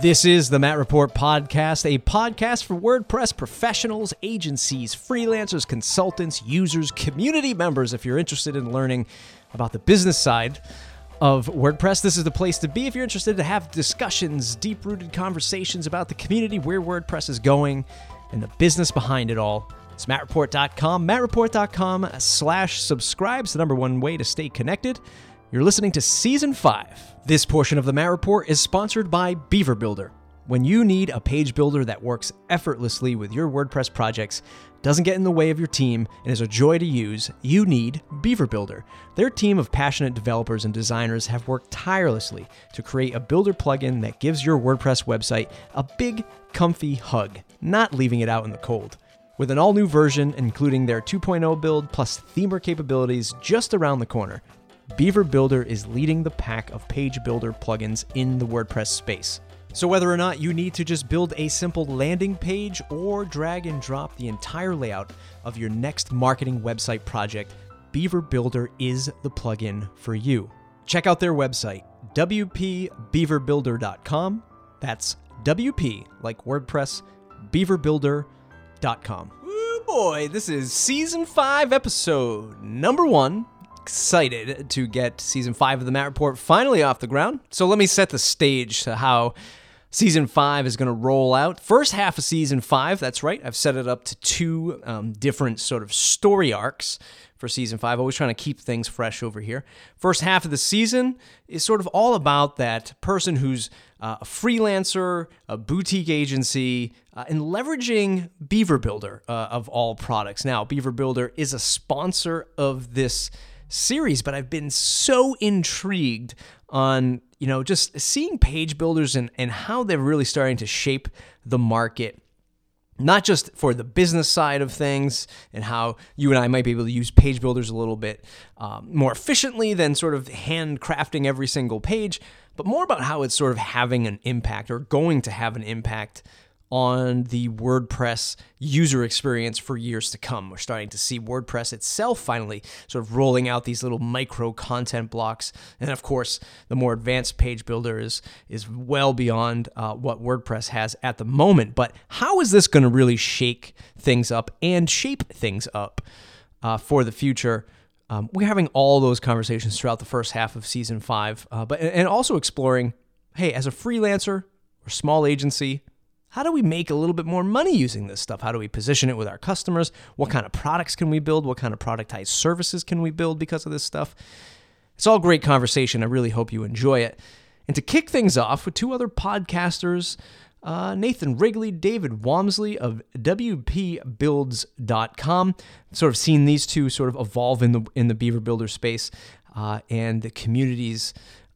This is the Matt Report Podcast, a podcast for WordPress professionals, agencies, freelancers, consultants, users, community members. If you're interested in learning about the business side of WordPress, this is the place to be. If you're interested to have discussions, deep rooted conversations about the community, where WordPress is going, and the business behind it all, it's mattreport.com, mattreport.com slash subscribe. It's the number one way to stay connected. You're listening to Season 5. This portion of the Matt Report is sponsored by Beaver Builder. When you need a page builder that works effortlessly with your WordPress projects, doesn't get in the way of your team, and is a joy to use, you need Beaver Builder. Their team of passionate developers and designers have worked tirelessly to create a builder plugin that gives your WordPress website a big, comfy hug, not leaving it out in the cold. With an all new version, including their 2.0 build plus themer capabilities just around the corner, Beaver Builder is leading the pack of page builder plugins in the WordPress space. So, whether or not you need to just build a simple landing page or drag and drop the entire layout of your next marketing website project, Beaver Builder is the plugin for you. Check out their website, wpbeaverbuilder.com. That's WP, like WordPress, beaverbuilder.com. Ooh boy, this is season five, episode number one excited to get season five of the Matt Report finally off the ground. So let me set the stage to how season five is going to roll out. First half of season five, that's right. I've set it up to two um, different sort of story arcs for season five. Always trying to keep things fresh over here. First half of the season is sort of all about that person who's uh, a freelancer, a boutique agency, uh, and leveraging Beaver Builder uh, of all products. Now, Beaver Builder is a sponsor of this series, but I've been so intrigued on, you know, just seeing page builders and, and how they're really starting to shape the market. Not just for the business side of things and how you and I might be able to use page builders a little bit um, more efficiently than sort of handcrafting every single page, but more about how it's sort of having an impact or going to have an impact on the WordPress user experience for years to come. We're starting to see WordPress itself finally sort of rolling out these little micro content blocks. And of course, the more advanced page builder is, is well beyond uh, what WordPress has at the moment. But how is this going to really shake things up and shape things up uh, for the future? Um, we're having all those conversations throughout the first half of season five, uh, but and also exploring, hey, as a freelancer or small agency, how do we make a little bit more money using this stuff? How do we position it with our customers? What kind of products can we build? What kind of productized services can we build because of this stuff? It's all great conversation. I really hope you enjoy it. And to kick things off with two other podcasters, uh, Nathan Wrigley, David Waumsley of WPBuilds.com. Sort of seen these two sort of evolve in the in the Beaver Builder space uh, and the communities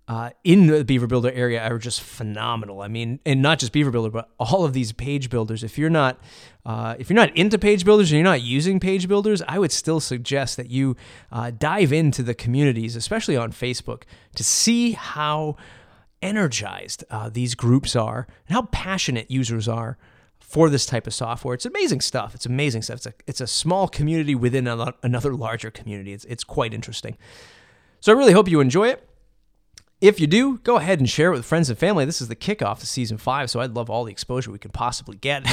uh, in the Beaver Builder area are just phenomenal. I mean, and not just Beaver Builder, but all of these page builders. If you're not, uh, if you're not into page builders and you're not using page builders, I would still suggest that you uh, dive into the communities, especially on Facebook, to see how energized uh, these groups are and how passionate users are for this type of software. It's amazing stuff. It's amazing stuff. It's a, it's a small community within another larger community. It's, it's quite interesting. So I really hope you enjoy it. If you do, go ahead and share it with friends and family. This is the kickoff to season five, so I'd love all the exposure we could possibly get.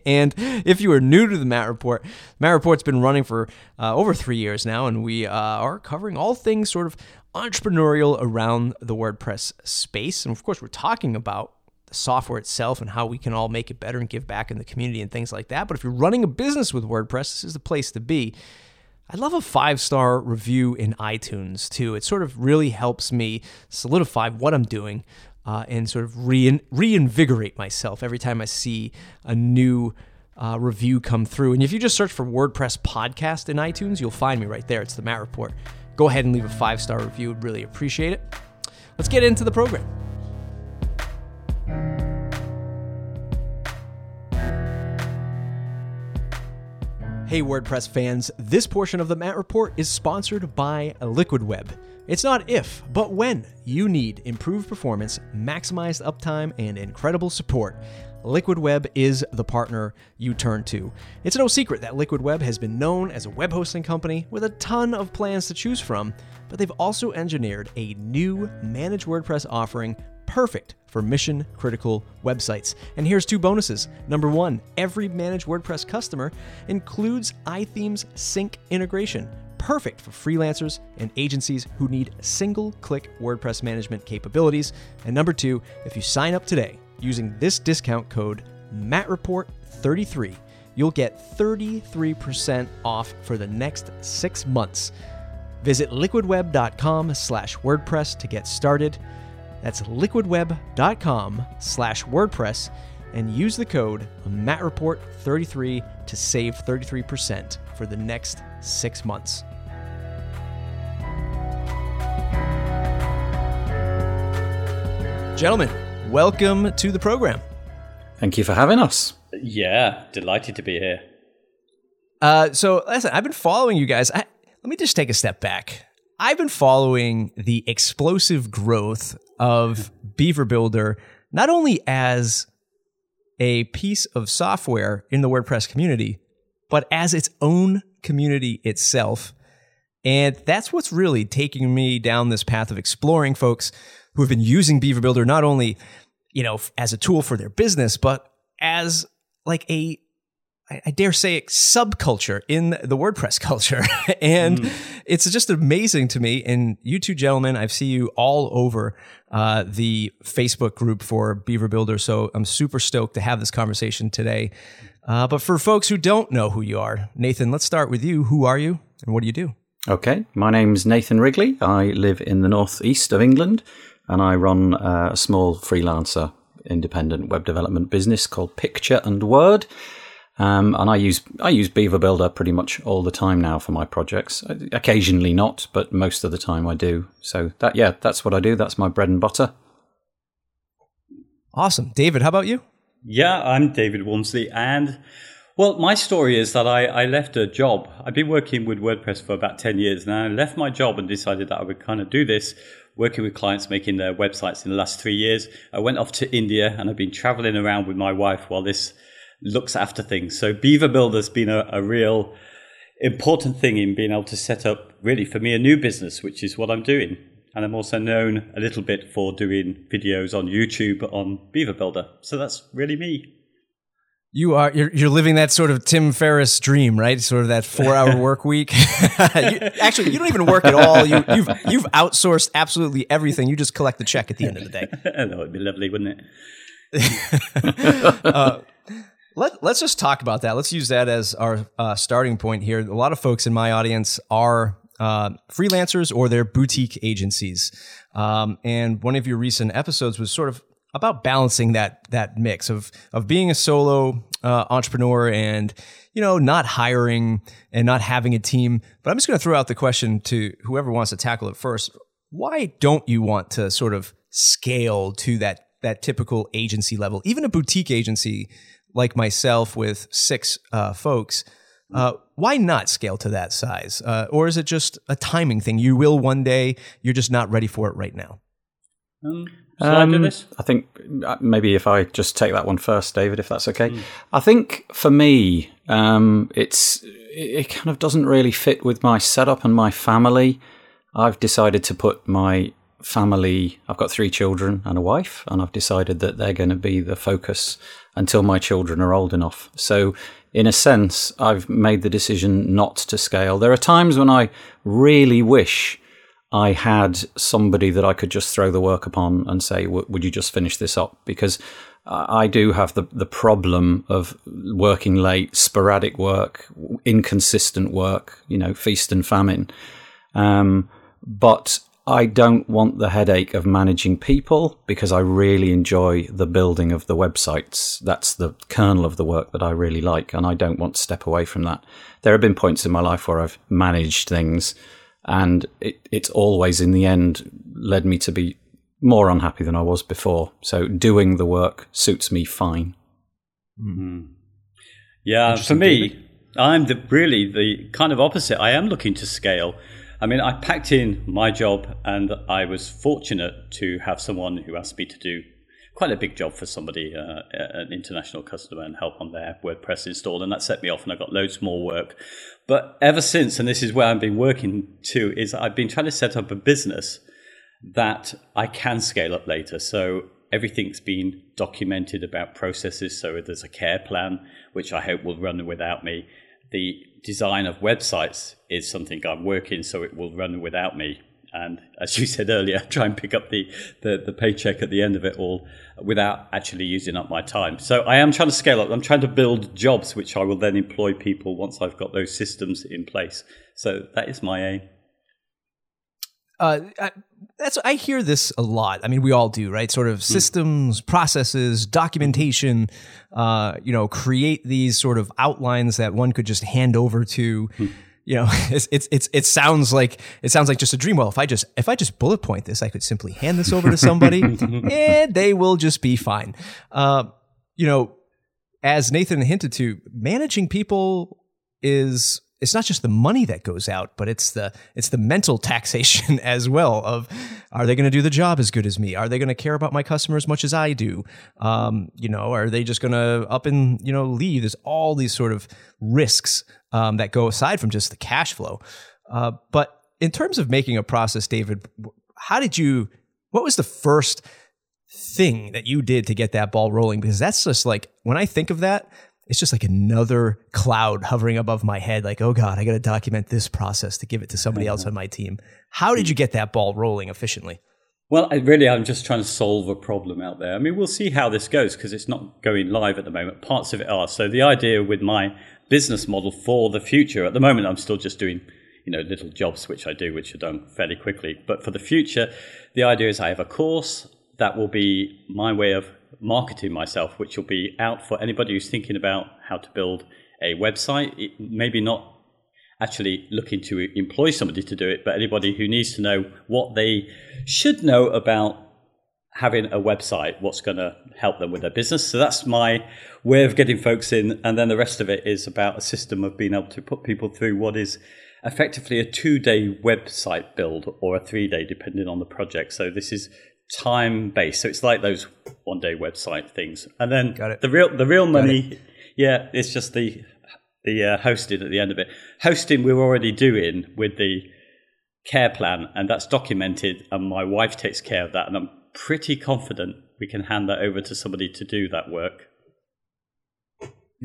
and if you are new to the Matt Report, Matt Report's been running for uh, over three years now, and we uh, are covering all things sort of entrepreneurial around the WordPress space. And of course, we're talking about the software itself and how we can all make it better and give back in the community and things like that. But if you're running a business with WordPress, this is the place to be. I love a five star review in iTunes too. It sort of really helps me solidify what I'm doing uh, and sort of rein- reinvigorate myself every time I see a new uh, review come through. And if you just search for WordPress podcast in iTunes, you'll find me right there. It's the Matt Report. Go ahead and leave a five star review. Would really appreciate it. Let's get into the program. Hey, WordPress fans, this portion of the Matt Report is sponsored by Liquid Web. It's not if, but when you need improved performance, maximized uptime, and incredible support. Liquid Web is the partner you turn to. It's no secret that Liquid Web has been known as a web hosting company with a ton of plans to choose from, but they've also engineered a new managed WordPress offering perfect for mission critical websites. And here's two bonuses. Number one, every managed WordPress customer includes iThemes Sync integration, perfect for freelancers and agencies who need single click WordPress management capabilities. And number two, if you sign up today using this discount code, MattReport33, you'll get 33% off for the next six months. Visit liquidweb.com slash WordPress to get started. That's liquidweb.com slash WordPress and use the code MattReport33 to save 33% for the next six months. Gentlemen, welcome to the program. Thank you for having us. Yeah, delighted to be here. Uh, so, listen, I've been following you guys. I, let me just take a step back. I've been following the explosive growth of Beaver Builder, not only as a piece of software in the WordPress community, but as its own community itself. And that's what's really taking me down this path of exploring folks who have been using Beaver Builder not only, you know, as a tool for their business, but as like a I dare say subculture in the WordPress culture. and mm. it's just amazing to me. And you two gentlemen, I see you all over uh, the Facebook group for Beaver Builder. So I'm super stoked to have this conversation today. Uh, but for folks who don't know who you are, Nathan, let's start with you. Who are you and what do you do? Okay, my name's Nathan Wrigley. I live in the northeast of England and I run uh, a small freelancer independent web development business called Picture and Word. Um, and I use I use Beaver Builder pretty much all the time now for my projects. Occasionally not, but most of the time I do. So that yeah, that's what I do. That's my bread and butter. Awesome, David. How about you? Yeah, I'm David Waumsley, and well, my story is that I, I left a job. I've been working with WordPress for about ten years, and I left my job and decided that I would kind of do this working with clients making their websites in the last three years. I went off to India and I've been traveling around with my wife while this looks after things. So Beaver Builder's been a, a real important thing in being able to set up really for me a new business, which is what I'm doing. And I'm also known a little bit for doing videos on YouTube on Beaver Builder. So that's really me. You are you're, you're living that sort of Tim Ferriss dream, right? Sort of that four hour work week. you, actually, you don't even work at all. You, have you've, you've outsourced absolutely everything. You just collect the check at the end of the day. that would be lovely, wouldn't it? uh, let, let's just talk about that. Let's use that as our uh, starting point here. A lot of folks in my audience are uh, freelancers or they're boutique agencies. Um, and one of your recent episodes was sort of about balancing that that mix of of being a solo uh, entrepreneur and you know not hiring and not having a team. But I'm just going to throw out the question to whoever wants to tackle it first. Why don't you want to sort of scale to that that typical agency level, even a boutique agency like myself with six uh, folks? Uh, why not scale to that size? Uh, or is it just a timing thing? You will one day. You're just not ready for it right now. Um, um, I do this? I think uh, maybe if I just take that one first, David, if that's okay. Mm. I think for me, um, it's it kind of doesn't really fit with my setup and my family. I've decided to put my family. I've got three children and a wife, and I've decided that they're going to be the focus until my children are old enough. So, in a sense, I've made the decision not to scale. There are times when I really wish I had somebody that I could just throw the work upon and say, "Would you just finish this up?" Because I do have the the problem of working late, sporadic work, inconsistent work, you know, feast and famine. Um, but I don't want the headache of managing people because I really enjoy the building of the websites. That's the kernel of the work that I really like, and I don't want to step away from that. There have been points in my life where I've managed things and it, it's always in the end led me to be more unhappy than I was before. So doing the work suits me fine. Mm-hmm. Yeah, for me, I'm the, really the kind of opposite. I am looking to scale. I mean, I packed in my job, and I was fortunate to have someone who asked me to do quite a big job for somebody, uh, an international customer, and help on their WordPress install. And that set me off, and I got loads more work. But ever since, and this is where I've been working too, is I've been trying to set up a business. that I can scale up later. So everything's been documented about processes. So there's a care plan, which I hope will run without me. The design of websites is something I'm working so it will run without me. And as you said earlier, try and pick up the, the, the paycheck at the end of it all without actually using up my time. So I am trying to scale up. I'm trying to build jobs, which I will then employ people once I've got those systems in place. So that is my aim. Uh, I, that's I hear this a lot. I mean, we all do, right? Sort of systems, processes, documentation. Uh, you know, create these sort of outlines that one could just hand over to. You know, it's, it's it's it sounds like it sounds like just a dream. Well, if I just if I just bullet point this, I could simply hand this over to somebody, and they will just be fine. Uh, you know, as Nathan hinted to, managing people is it's not just the money that goes out, but it's the it's the mental taxation as well. Of are they going to do the job as good as me? Are they going to care about my customer as much as I do? Um, you know, are they just going to up and you know leave? There's all these sort of risks um, that go aside from just the cash flow. Uh, but in terms of making a process, David, how did you? What was the first thing that you did to get that ball rolling? Because that's just like when I think of that, it's just like another cloud hovering above my head like oh god i got to document this process to give it to somebody else on my team how did you get that ball rolling efficiently well, I really, I'm just trying to solve a problem out there. I mean, we'll see how this goes because it's not going live at the moment. Parts of it are. So the idea with my business model for the future, at the moment, I'm still just doing, you know, little jobs which I do, which are done fairly quickly. But for the future, the idea is I have a course that will be my way of marketing myself, which will be out for anybody who's thinking about how to build a website. It, maybe not actually looking to employ somebody to do it, but anybody who needs to know what they should know about having a website, what's going to help them with their business. So that's my way of getting folks in. And then the rest of it is about a system of being able to put people through what is effectively a two day website build or a three day, depending on the project. So this is time based. So it's like those one day website things. And then Got it. the real the real money, yeah, it's just the the uh, hosting at the end of it. Hosting we're already doing with the care plan, and that's documented, and my wife takes care of that, and I'm pretty confident we can hand that over to somebody to do that work.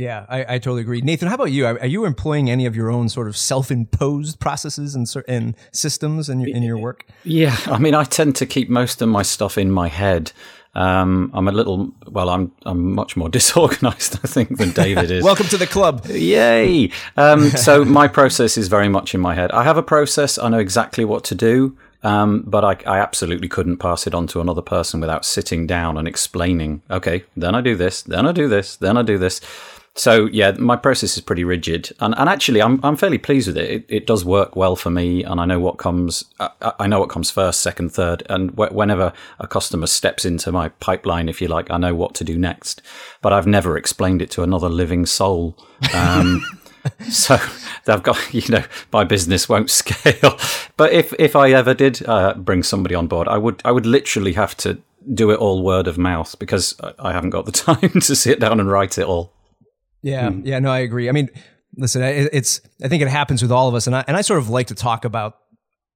Yeah, I, I totally agree. Nathan, how about you? Are, are, you employing any of your own sort of self-imposed processes and, and systems in your, in your work? Yeah, I mean, I tend to keep most of my stuff in my head. Um, I'm a little, well, I'm I'm much more disorganized, I think, than David is. Welcome to the club. Yay! Um, so my process is very much in my head. I have a process. I know exactly what to do. Um, but I, I, absolutely couldn't pass it on to another person without sitting down and explaining, okay, then I do this, then I do this, then I do this. So yeah, my process is pretty rigid, and, and actually, I'm I'm fairly pleased with it. it. it. does work well for me, and I know what comes. I, I know what comes first, second, third, and wh- whenever a customer steps into my pipeline, if you like, I know what to do next. But I've never explained it to another living soul. Um, so I've got you know my business won't scale. But if if I ever did uh, bring somebody on board, I would I would literally have to do it all word of mouth because I haven't got the time to sit down and write it all. Yeah, mm. yeah, no, I agree. I mean, listen, it's I think it happens with all of us, and I and I sort of like to talk about.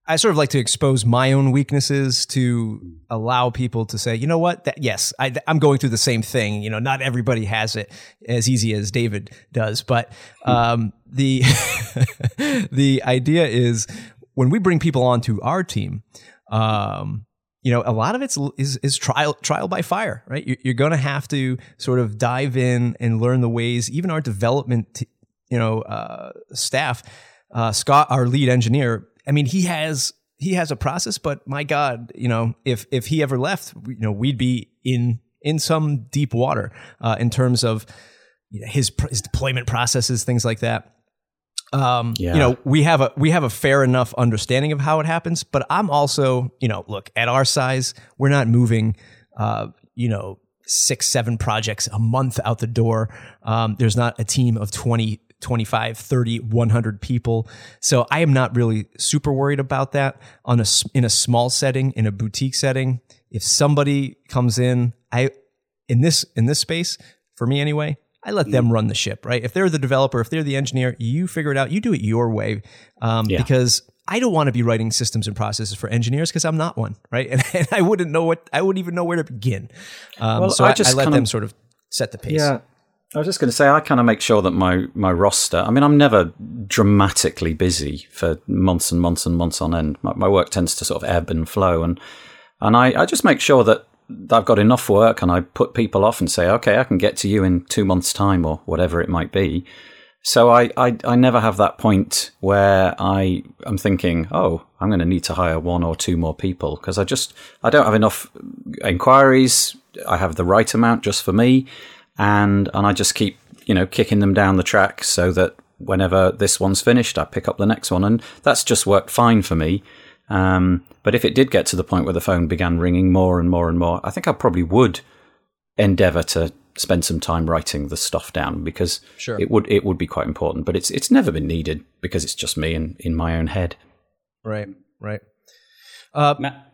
I sort of like to expose my own weaknesses to allow people to say, you know what, that, yes, I, I'm going through the same thing. You know, not everybody has it as easy as David does, but hmm. um, the the idea is when we bring people onto our team, um, you know, a lot of it's is, is trial trial by fire, right? You're, you're going to have to sort of dive in and learn the ways. Even our development, you know, uh, staff, uh, Scott, our lead engineer. I mean, he has he has a process, but my God, you know, if if he ever left, you know, we'd be in in some deep water uh, in terms of his his deployment processes, things like that. Um, yeah. you know, we have a we have a fair enough understanding of how it happens, but I'm also, you know, look at our size, we're not moving, uh, you know, six, seven projects a month out the door. Um, there's not a team of 20, 25, 30, 100 people. So I am not really super worried about that on a, in a small setting, in a boutique setting. If somebody comes in, I, in this, in this space, for me anyway, I let them run the ship, right? If they're the developer, if they're the engineer, you figure it out. You do it your way, um, yeah. because I don't want to be writing systems and processes for engineers because I'm not one, right? And, and, I wouldn't know what I wouldn't even know where to begin. Um, well, so I, just I let them of, sort of set the pace. Yeah. I was just going to say, I kind of make sure that my, my roster, I mean, I'm never dramatically busy for months and months and months on end. My, my work tends to sort of ebb and flow. And, and I, I just make sure that I've got enough work and I put people off and say, okay, I can get to you in two months' time or whatever it might be. So I, I, I never have that point where I am thinking, oh, I'm going to need to hire one or two more people because I just I don't have enough inquiries. I have the right amount just for me, and and I just keep you know kicking them down the track so that whenever this one's finished, I pick up the next one, and that's just worked fine for me. Um, but if it did get to the point where the phone began ringing more and more and more, I think I probably would endeavour to spend some time writing the stuff down because sure. it would it would be quite important. But it's it's never been needed because it's just me and in my own head. Right, right. Uh, Matt,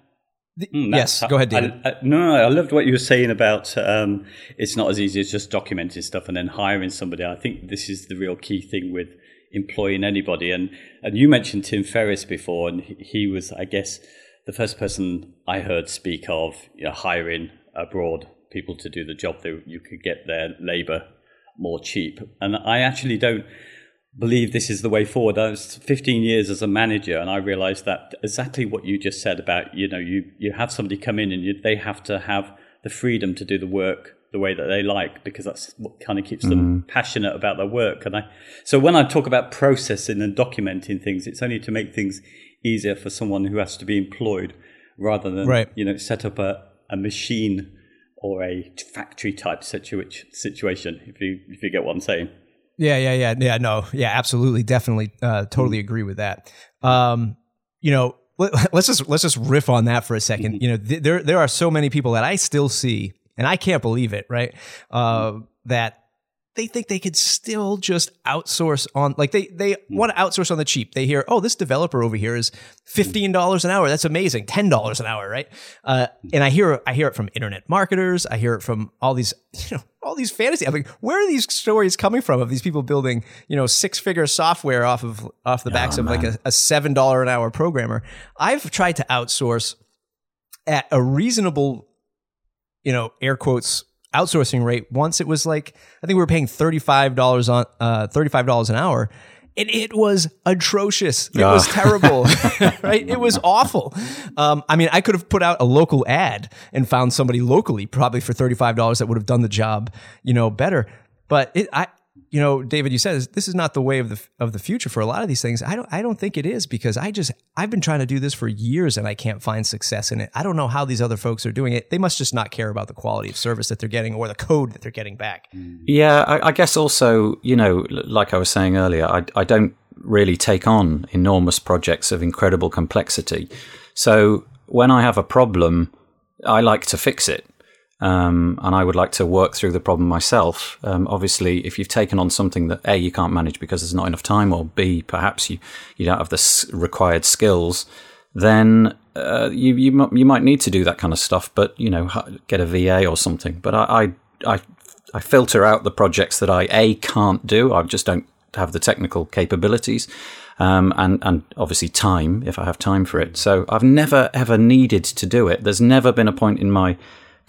the, mm, yes, go ahead, David. I, I, no, I loved what you were saying about um, it's not as easy as just documenting stuff and then hiring somebody. I think this is the real key thing with employing anybody. And and you mentioned Tim Ferriss before, and he was, I guess, the first person I heard speak of you know, hiring abroad people to do the job that you could get their labor more cheap. And I actually don't believe this is the way forward. I was 15 years as a manager, and I realized that exactly what you just said about you know you you have somebody come in and you, they have to have the freedom to do the work the way that they like because that's what kind of keeps them mm. passionate about their work. And I so when I talk about processing and documenting things, it's only to make things easier for someone who has to be employed rather than right. you know set up a, a machine or a factory type situa- situation. If you if you get what I'm saying. Yeah, yeah, yeah, yeah. No, yeah, absolutely, definitely, uh, totally mm. agree with that. Um, you know, let, us just let's just riff on that for a 2nd mm-hmm. You know, th- there there are so many people that I still see, and I can't believe it, right? Uh, mm. that they think they could still just outsource on like they they mm. want to outsource on the cheap. They hear, oh, this developer over here is fifteen dollars an hour. That's amazing. Ten dollars an hour, right? Uh, and I hear I hear it from internet marketers. I hear it from all these you know all these fantasy. I'm like, where are these stories coming from of these people building you know six figure software off of off the backs oh, of like a, a seven dollar an hour programmer? I've tried to outsource at a reasonable, you know, air quotes outsourcing rate. Once it was like I think we were paying thirty five dollars on uh, thirty five dollars an hour. And it was atrocious. It was terrible, right? It was awful. Um, I mean, I could have put out a local ad and found somebody locally, probably for thirty five dollars, that would have done the job, you know, better. But it, I, you know, David, you said this is not the way of the of the future for a lot of these things. I don't I don't think it is because I just I've been trying to do this for years and I can't find success in it. I don't know how these other folks are doing it. They must just not care about the quality of service that they're getting or the code that they're getting back. Mm. Yeah, I, I guess also you know, like I was saying earlier, I I don't really take on enormous projects of incredible complexity. So when I have a problem, I like to fix it. Um, and I would like to work through the problem myself. Um, obviously, if you've taken on something that A, you can't manage because there's not enough time, or B, perhaps you, you don't have the required skills, then uh, you, you, you might need to do that kind of stuff, but, you know, get a VA or something. But I, I, I, I filter out the projects that I, A, can't do. I just don't have the technical capabilities. Um, and and obviously time if I have time for it. So I've never ever needed to do it. There's never been a point in my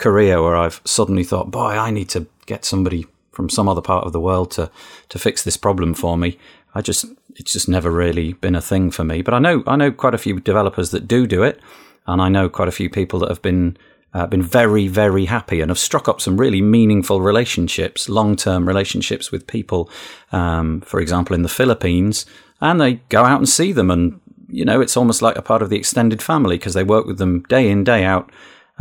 career where I've suddenly thought, boy, I need to get somebody from some other part of the world to to fix this problem for me. I just it's just never really been a thing for me. But I know I know quite a few developers that do do it, and I know quite a few people that have been uh, been very very happy and have struck up some really meaningful relationships, long term relationships with people. Um, for example, in the Philippines, and they go out and see them, and you know it's almost like a part of the extended family because they work with them day in day out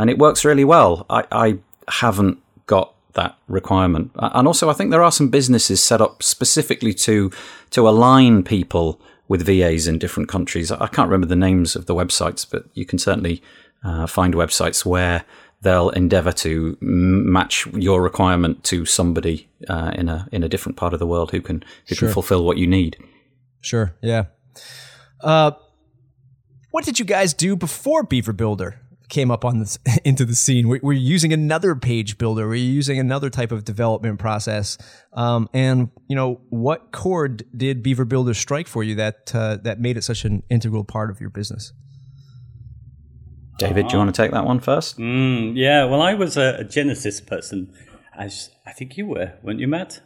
and it works really well. I, I haven't got that requirement, and also I think there are some businesses set up specifically to to align people with VAs in different countries. I can't remember the names of the websites, but you can certainly uh, find websites where they'll endeavor to match your requirement to somebody uh, in a in a different part of the world who can who sure. can fulfill what you need. Sure. Yeah. Uh, what did you guys do before Beaver Builder? Came up on this into the scene? Were, were you using another page builder? We're using another type of development process? Um, and you know, what chord did Beaver Builder strike for you that uh, that made it such an integral part of your business? David, do you want to take that one first? Mm, yeah, well, I was a, a Genesis person, as I think you were, weren't you, Matt?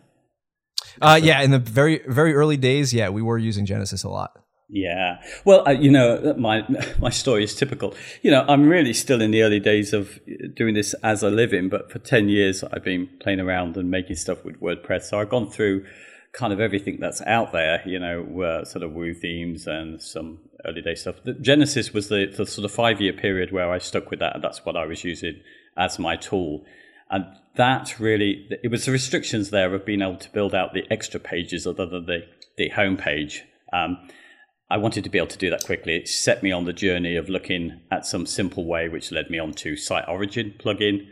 Uh, yeah, in the very very early days, yeah, we were using Genesis a lot. Yeah. Well, uh, you know, my my story is typical. You know, I'm really still in the early days of doing this as a living, but for 10 years I've been playing around and making stuff with WordPress. So I've gone through kind of everything that's out there, you know, uh, sort of Woo themes and some early day stuff. The Genesis was the, the sort of five year period where I stuck with that, and that's what I was using as my tool. And that really, it was the restrictions there of being able to build out the extra pages other than the, the home page. Um, I wanted to be able to do that quickly. It set me on the journey of looking at some simple way, which led me on to Site Origin plugin.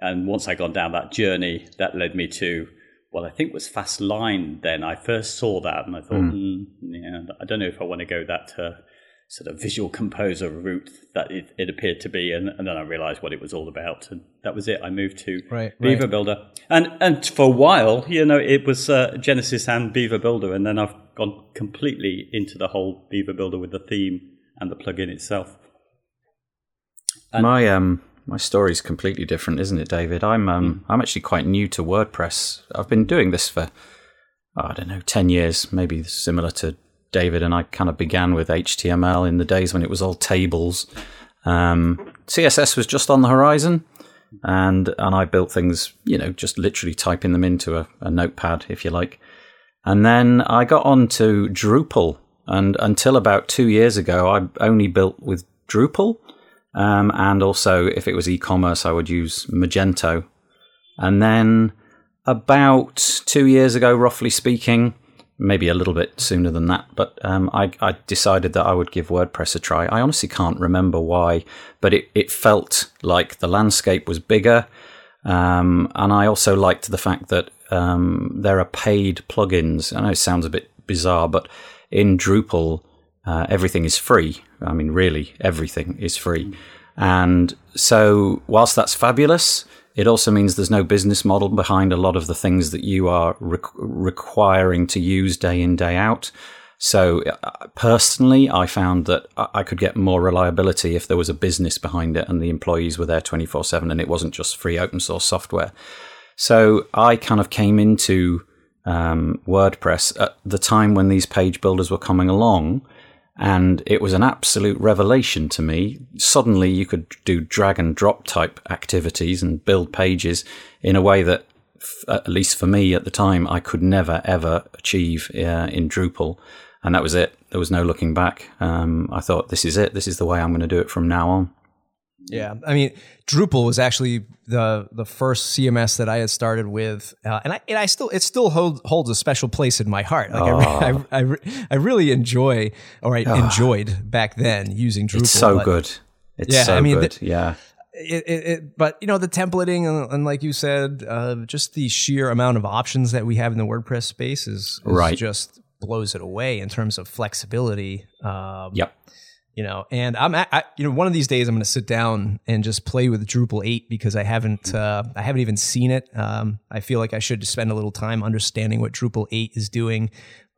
And once I'd gone down that journey, that led me to, well, I think was Fastline then. I first saw that and I thought, mm. Mm, yeah, I don't know if I want to go that uh, sort of visual composer route that it, it appeared to be, and, and, then I realized what it was all about, and that was it. I moved to right, Beaver right. Builder, and and for a while, you know, it was uh, Genesis and Beaver Builder, and then I've gone completely into the whole Beaver Builder with the theme and the plugin itself. And my um my story is completely different, isn't it, David? I'm um mm. I'm actually quite new to WordPress. I've been doing this for oh, I don't know ten years, maybe similar to David and I kind of began with HTML in the days when it was all tables. Um, CSS was just on the horizon, and and I built things, you know, just literally typing them into a, a notepad, if you like. And then I got on to Drupal, and until about two years ago, I only built with Drupal, um, and also if it was e-commerce, I would use Magento. And then about two years ago, roughly speaking, maybe a little bit sooner than that. But um, I, I, decided that I would give WordPress a try. I honestly can't remember why, but it, it felt like the landscape was bigger. Um, and I also liked the fact that um, there are paid plugins. I know it sounds a bit bizarre, but in Drupal, uh, everything is free. I mean, really, everything is free. And so, whilst that's fabulous, it also means there's no business model behind a lot of the things that you are re- requiring to use day in, day out. So, uh, personally, I found that I could get more reliability if there was a business behind it and the employees were there 24 7 and it wasn't just free open source software. So, I kind of came into um, WordPress at the time when these page builders were coming along and it was an absolute revelation to me. Suddenly, you could do drag and drop type activities and build pages in a way that, at least for me at the time, I could never ever achieve uh, in Drupal. And that was it. There was no looking back. Um, I thought, this is it. This is the way I'm going to do it from now on. Yeah, I mean, Drupal was actually the the first CMS that I had started with, uh, and I and I still it still hold, holds a special place in my heart. Like oh. I, I, I, I, really enjoy, or I oh. enjoyed back then using Drupal. It's so but, good. It's yeah, so I mean, good. The, yeah. It, it, it, but you know the templating and, and like you said, uh, just the sheer amount of options that we have in the WordPress space is, is right. just blows it away in terms of flexibility. Um, yep you know and i'm I, you know one of these days i'm going to sit down and just play with drupal 8 because i haven't uh, i haven't even seen it. Um, i feel like i should spend a little time understanding what drupal 8 is doing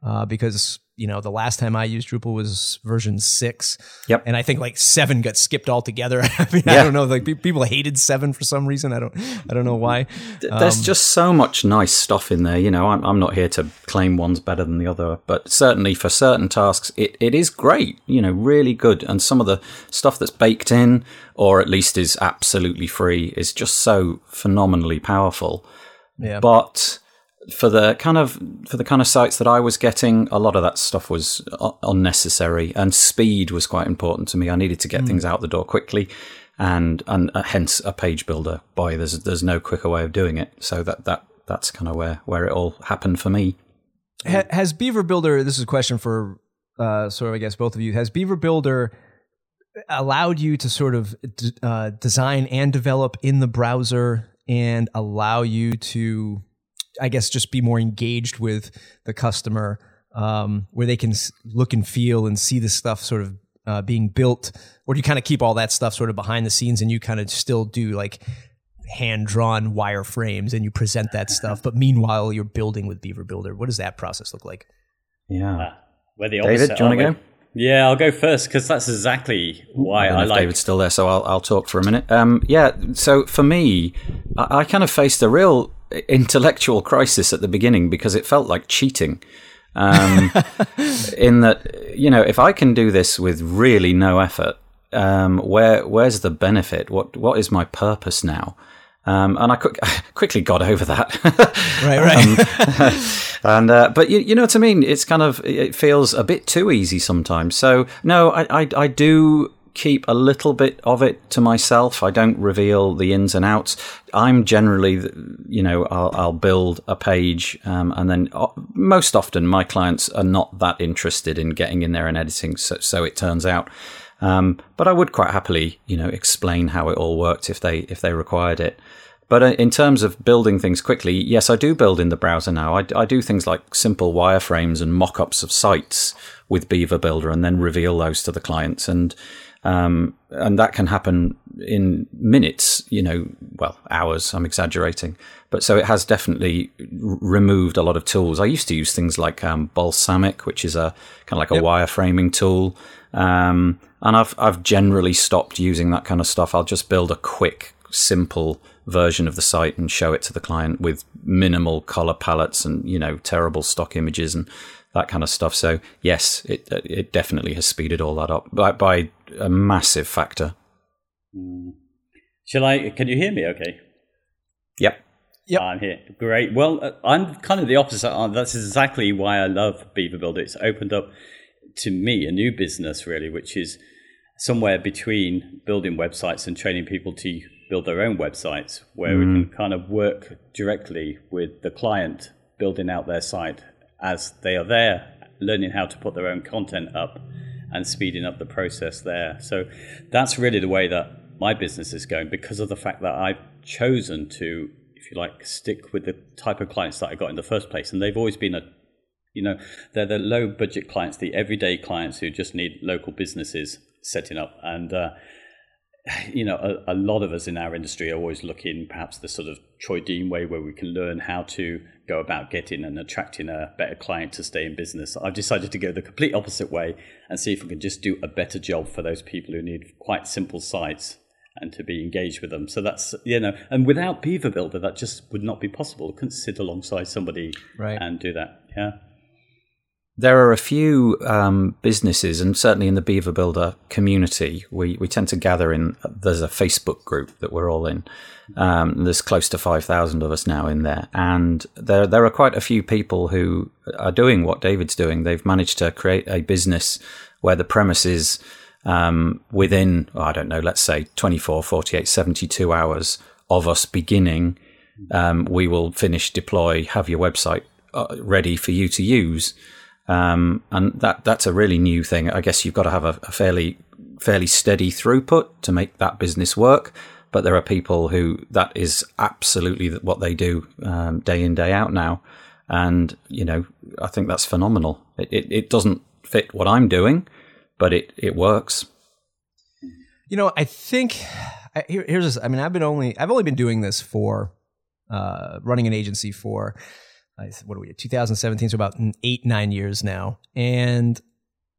uh, because you know, the last time I used Drupal was version six. Yep. And I think like seven got skipped altogether. I mean, yeah. I don't know. Like people hated seven for some reason. I don't, I don't know why. There's um, just so much nice stuff in there. You know, I'm, I'm not here to claim one's better than the other, but certainly for certain tasks, it, it is great. You know, really good. And some of the stuff that's baked in, or at least is absolutely free, is just so phenomenally powerful. Yeah. But for the kind of for the kind of sites that I was getting, a lot of that stuff was unnecessary, and speed was quite important to me. I needed to get mm. things out the door quickly, and and uh, hence a page builder. Boy, there's there's no quicker way of doing it. So that that that's kind of where where it all happened for me. has Beaver Builder? This is a question for uh, sort of I guess both of you. Has Beaver Builder allowed you to sort of uh, design and develop in the browser and allow you to I guess just be more engaged with the customer, um, where they can look and feel and see the stuff sort of uh, being built, or do you kind of keep all that stuff sort of behind the scenes and you kind of still do like hand drawn wireframes and you present that stuff, but meanwhile you're building with Beaver Builder? What does that process look like? Yeah. Uh, we're the David, opposite, do you want to go? Yeah, I'll go first because that's exactly why I don't I, know if like. David's still there, so I'll, I'll talk for a minute. Um, yeah, so for me, I, I kind of faced a real intellectual crisis at the beginning because it felt like cheating. Um, in that, you know, if I can do this with really no effort, um, where where's the benefit? What what is my purpose now? Um, and I quick, quickly got over that. Right, right. and uh, but you, you know what I mean. It's kind of it feels a bit too easy sometimes. So no, I, I I do keep a little bit of it to myself. I don't reveal the ins and outs. I'm generally, you know, I'll, I'll build a page, um, and then uh, most often my clients are not that interested in getting in there and editing. So, so it turns out. Um, but I would quite happily, you know, explain how it all worked if they if they required it. But uh, in terms of building things quickly, yes, I do build in the browser now. I, I do things like simple wireframes and mock-ups of sites with Beaver Builder, and then reveal those to the clients. And um, and that can happen in minutes, you know, well, hours, I'm exaggerating. But so it has definitely r- removed a lot of tools. I used to use things like um, Balsamiq, which is a kind of like a Yep. wireframing tool. Um, and I've, I've generally stopped using that kind of stuff. I'll just build a quick, simple version of the site and show it to the client with minimal color palettes and, you know, terrible stock images and that kind of stuff. So yes, it, it definitely has speeded all that up by, by a massive factor. Shall I? Can you hear me? Okay. Yep. Yep. I'm here. Great. Well, uh, I'm kind of the opposite. Uh, That's exactly why I love Beaver Builder. It's opened up to me a new business, really, which is somewhere between building websites and training people to build their own websites, where we can kind of work directly with the client building out their site as they are there, learning how to put their own content up and speeding up the process there. So that's really the way that my business is going because of the fact that I've chosen to, if you like, stick with the type of clients that I got in the first place. And they've always been a you know, they're the low budget clients, the everyday clients who just need local businesses setting up. And, uh, you know, a, a lot of us in our industry are always looking perhaps the sort of Troy Dean way where we can learn how to go about getting and attracting a better client to stay in business. I've decided to go the complete opposite way and see if we can just do a better job for those people who need quite simple sites and to be engaged with them. So that's, you know, and without Beaver Builder, that just would not be possible. I couldn't sit alongside somebody Right. and do that. Yeah. There are a few um, businesses, and certainly in the Beaver Builder community, we, we tend to gather in. There's a Facebook group that we're all in. Um, there's close to five thousand of us now in there, and there there are quite a few people who are doing what David's doing. They've managed to create a business where the premise is um, within I don't know, let's say 24, 48, 72 hours of us beginning, um, we will finish, deploy, have your website uh, ready for you to use. Um, and that that's a really new thing. I guess you've got to have a, a fairly fairly steady throughput to make that business work. But there are people who that is absolutely what they do um, day in day out now, and you know I think that's phenomenal. It, it it doesn't fit what I'm doing, but it it works. You know, I think here, here's this. I mean, I've been only I've only been doing this for uh, running an agency for what are we 2017, so about eight nine years now. And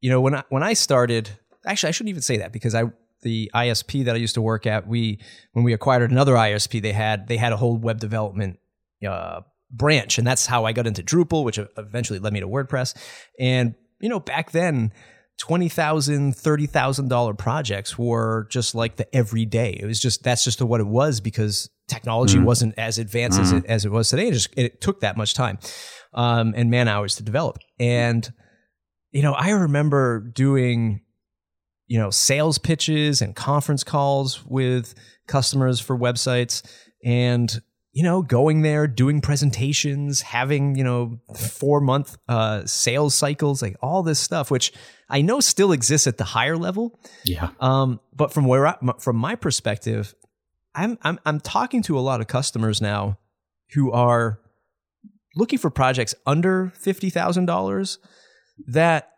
you know, when I when I started, actually, I shouldn't even say that because I the ISP that I used to work at, we when we acquired another ISP, they had they had a whole web development uh, branch, and that's how I got into Drupal, which eventually led me to WordPress. And you know, back then twenty thousand, thirty thousand dollar $30,000 projects were just like the everyday. It was just that's just what it was because technology wasn't as advanced as it as it was today. It just it took that much time um, and man hours to develop. And you know, I remember doing you know sales pitches and conference calls with customers for websites and you know going there doing presentations having you know four month uh, sales cycles like all this stuff which i know still exists at the higher level Yeah, um, but from where I, from my perspective I'm, I'm i'm talking to a lot of customers now who are looking for projects under $50000 that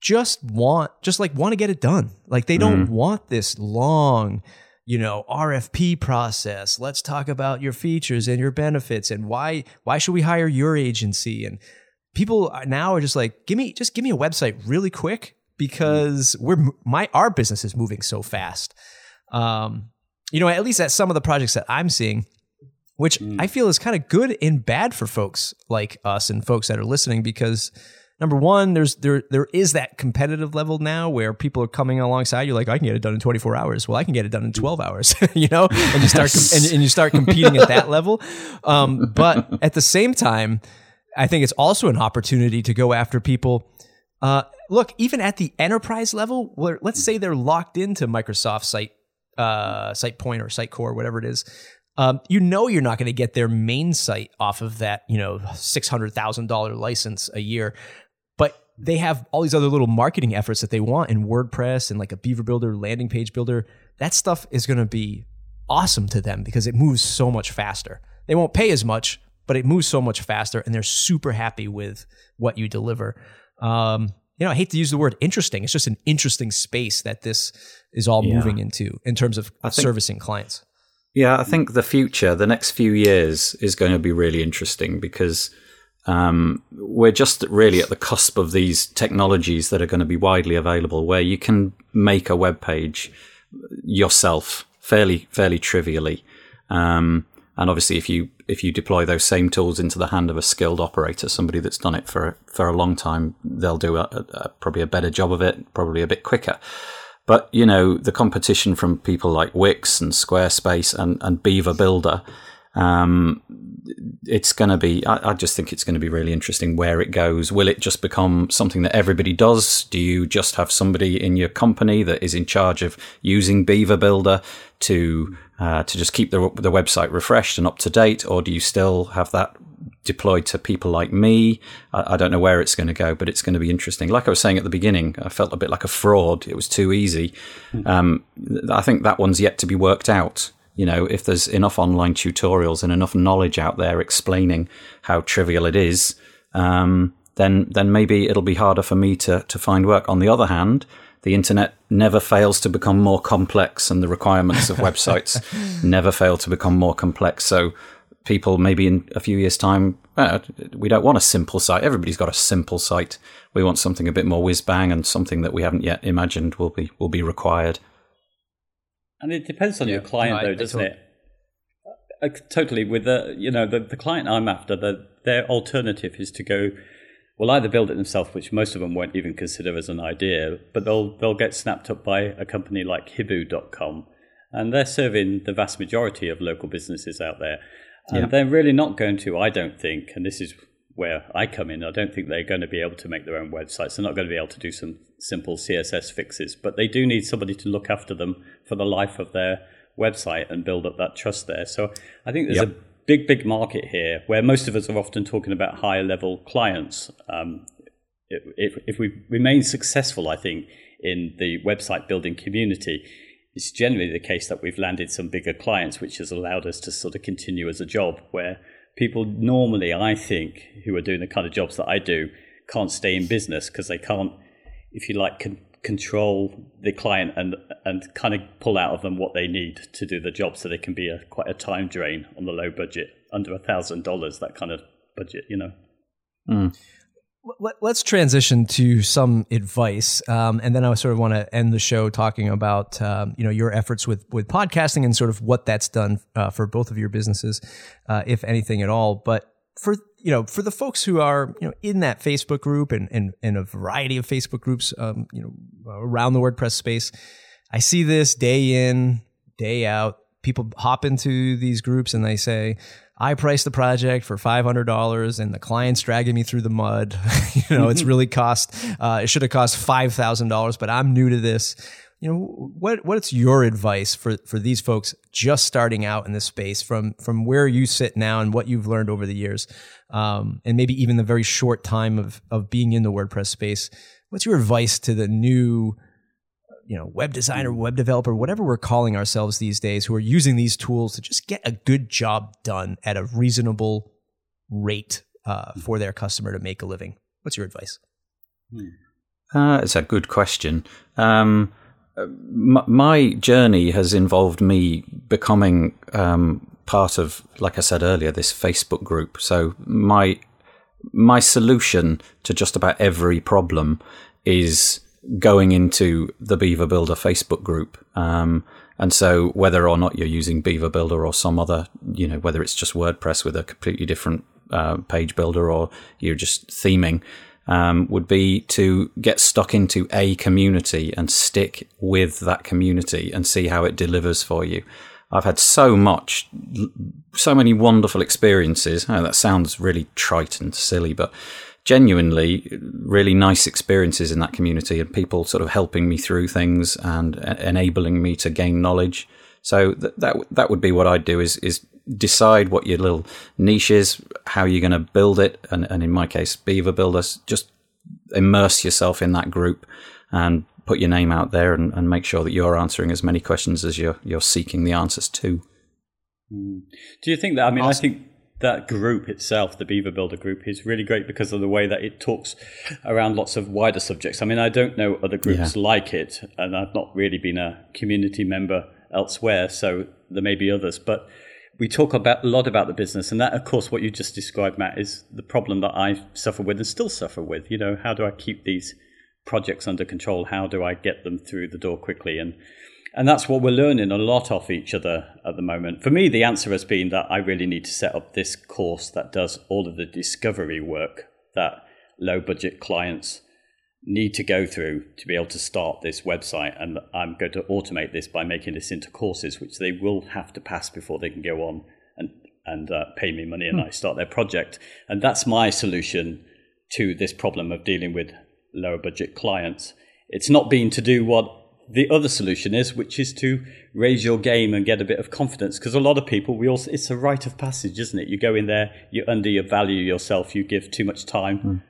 just want just like want to get it done. Like they don't Mm-hmm. want this long, you know, RFP process. Let's talk about your features and your benefits and why why should we hire your agency and people now are just like give me just give me a website really quick because we're my our business is moving so fast. Um, you know, at least at some of the projects that I'm seeing, which I feel is kind of good and bad for folks like us and folks that are listening because number one, there's there there is that competitive level now where people are coming alongside you like I can get it done in 24 hours. Well, I can get it done in 12 hours, you know, and you start com- and, and you start competing at that level. Um, but at the same time, I think it's also an opportunity to go after people. Uh, look, even at the enterprise level, where let's say they're locked into Microsoft Site, uh, Site Point or Sitecore, whatever it is, um, you know you're not going to get their main site off of that, you know, six hundred thousand dollar license a year, they have all these other little marketing efforts that they want in WordPress and like a Beaver Builder, landing page builder. That stuff is going to be awesome to them because it moves so much faster. They won't pay as much, but it moves so much faster, and they're super happy with what you deliver. Um, you know, I hate to use the word interesting. It's just an interesting space that this is all Yeah. moving into in terms of think- servicing clients. Yeah, I think the future, the next few years, is going to be really interesting because um, we're just really at the cusp of these technologies that are going to be widely available, where you can make a web page yourself fairly fairly trivially. Um, and obviously, if you if you deploy those same tools into the hand of a skilled operator, somebody that's done it for for a long time, they'll do a, a, probably a better job of it, probably a bit quicker. But you know, the competition from people like Wix and Squarespace and, and Beaver Builder, um, it's going to be. I, I just think it's going to be really interesting where it goes. Will it just become something that everybody does? Do you just have somebody in your company that is in charge of using Beaver Builder to uh, to just keep the the website refreshed and up to date, or do you still have that deployed to people like me. I, I, don't know where it's going to go, but it's going to be interesting. Like I was saying at the beginning, I felt a bit like a fraud. It was too easy. Um, I think that one's yet to be worked out. You know, if there's enough online tutorials and enough knowledge out there explaining how trivial it is, um, then then maybe it'll be harder for me to to find work. On the other hand, the internet never fails to become more complex, and the requirements of websites never fail to become more complex. So people maybe in a few years' time, uh, we don't want a simple site. Everybody's got a simple site. We want something a bit more whiz bang and something that we haven't yet imagined will be will be required. And it depends on your client, No, though, doesn't it? Uh, totally. With the you know the, the client I'm after, the, their alternative is to go. Well, either build it themselves, which most of them won't even consider as an idea, but they'll they'll get snapped up by a company like Hibu.com, and they're serving the vast majority of local businesses out there. And Yeah. they're really not going to, I don't think, and this is where I come in. I don't think they're going to be able to make their own websites. They're not going to be able to do some simple CSS fixes, but they do need somebody to look after them for the life of their website and build up that trust there. So I think there's Yep. a big, big market here where most of us are often talking about higher level clients. Um, if, if, if we remain successful, I think, in the website building community, it's generally the case that we've landed some bigger clients, which has allowed us to sort of continue as a job where people normally, I think, who are doing the kind of jobs that I do, can't stay in business because they can't, if you like, con- control the client and and kind of pull out of them what they need to do the job, so they can be a quite a time drain on the low budget, under a thousand dollars, that kind of budget, you know. Mm. Let, us transition to some advice, um, and then I sort of want to end the show talking about um, you know your efforts with with podcasting and sort of what that's done uh, for both of your businesses, uh, if anything at all. But for you know for the folks who are you know in that Facebook group and and, and a variety of Facebook groups, um, you know around the WordPress space, I see this day in day out. People hop into these groups and they say, I priced the project for five hundred dollars, and the client's dragging me through the mud. you know, it's really cost. Uh, it should have cost five thousand dollars, but I'm new to this. You know, what what's your advice for for these folks just starting out in this space from from where you sit now and what you've learned over the years, um, and maybe even the very short time of of being in the WordPress space? What's your advice to the new you know, web designer, web developer, whatever we're calling ourselves these days, who are using these tools to just get a good job done at a reasonable rate uh, for their customer to make a living. What's your advice? Uh, it's a good question. Um, my journey has involved me becoming um, part of, like I said earlier, this Facebook group. So my my solution to just about every problem is going into the Beaver Builder Facebook group. Um, and so whether or not you're using Beaver Builder or some other, you know, whether it's just WordPress with a completely different uh, page builder or you're just theming, um, would be to get stuck into a community and stick with that community and see how it delivers for you. I've had so much, so many wonderful experiences. Oh, that sounds really trite and silly, but genuinely really nice experiences in that community and people sort of helping me through things and enabling me to gain knowledge. So th- that that would be what I'd do is is decide what your little niche is, how you're going to build it, and, and in my case, Beaver Builders, just immerse yourself in that group and put your name out there and, and make sure that you're answering as many questions as you're you're seeking the answers to. Mm. Do you think that? I mean, awesome. I think that group itself, the Beaver Builder group, is really great because of the way that it talks around lots of wider subjects. I mean, I don't know other groups yeah. like it, and I've not really been a community member elsewhere, so there may be others, but we talk about a lot about the business, and that, of course, what you just described, Matt, is the problem that I suffer with and still suffer with. You know, how do I keep these projects under control? How do I get them through the door quickly? And and that's what we're learning a lot of each other at the moment. For me, the answer has been that I really need to set up this course that does all of the discovery work that low budget clients need to go through to be able to start this website. And I'm going to automate this by making this into courses, which they will have to pass before they can go on and, and uh, pay me money and hmm. I start their project. And that's my solution to this problem of dealing with lower budget clients. It's not been to do what the other solution is, which is to raise your game and get a bit of confidence. Because a lot of people, we also, it's a rite of passage, isn't it? You go in there, you under your value yourself, you give too much time. Mm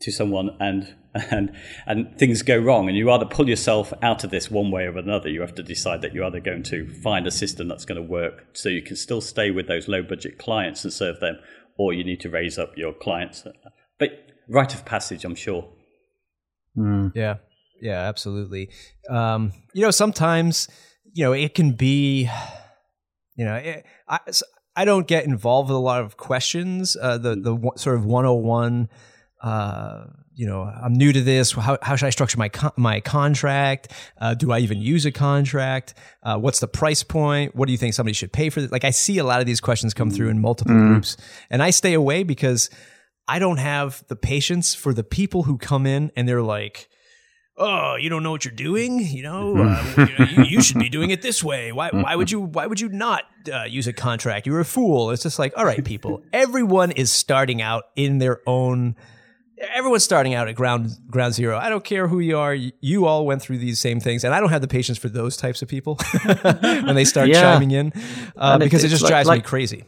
to someone and and and things go wrong and you either pull yourself out of this one way or another you have to decide that you're either going to find a system that's going to work so you can still stay with those low budget clients and serve them or you need to raise up your clients but rite of passage i'm sure mm. yeah yeah absolutely um, you know sometimes you know it can be you know it, I, I don't get involved with a lot of questions uh, the the sort of 101 uh, you know, I'm new to this. How, how should I structure my con- my contract? Uh, do I even use a contract? Uh, what's the price point? What do you think somebody should pay for this? Like I see a lot of these questions come through in multiple mm. groups, and I stay away because I don't have the patience for the people who come in and they're like, "Oh, you don't know what you're doing. You know, uh, you, you, should be doing it this way. Why? Why would you? Why would you not uh, use a contract? You're a fool." It's just like, all right, people. Everyone is starting out in their own everyone's starting out at ground ground zero. I don't care who you are. You all went through these same things, and I don't have the patience for those types of people when they start yeah. chiming in uh, because it, it just like, drives like, me crazy.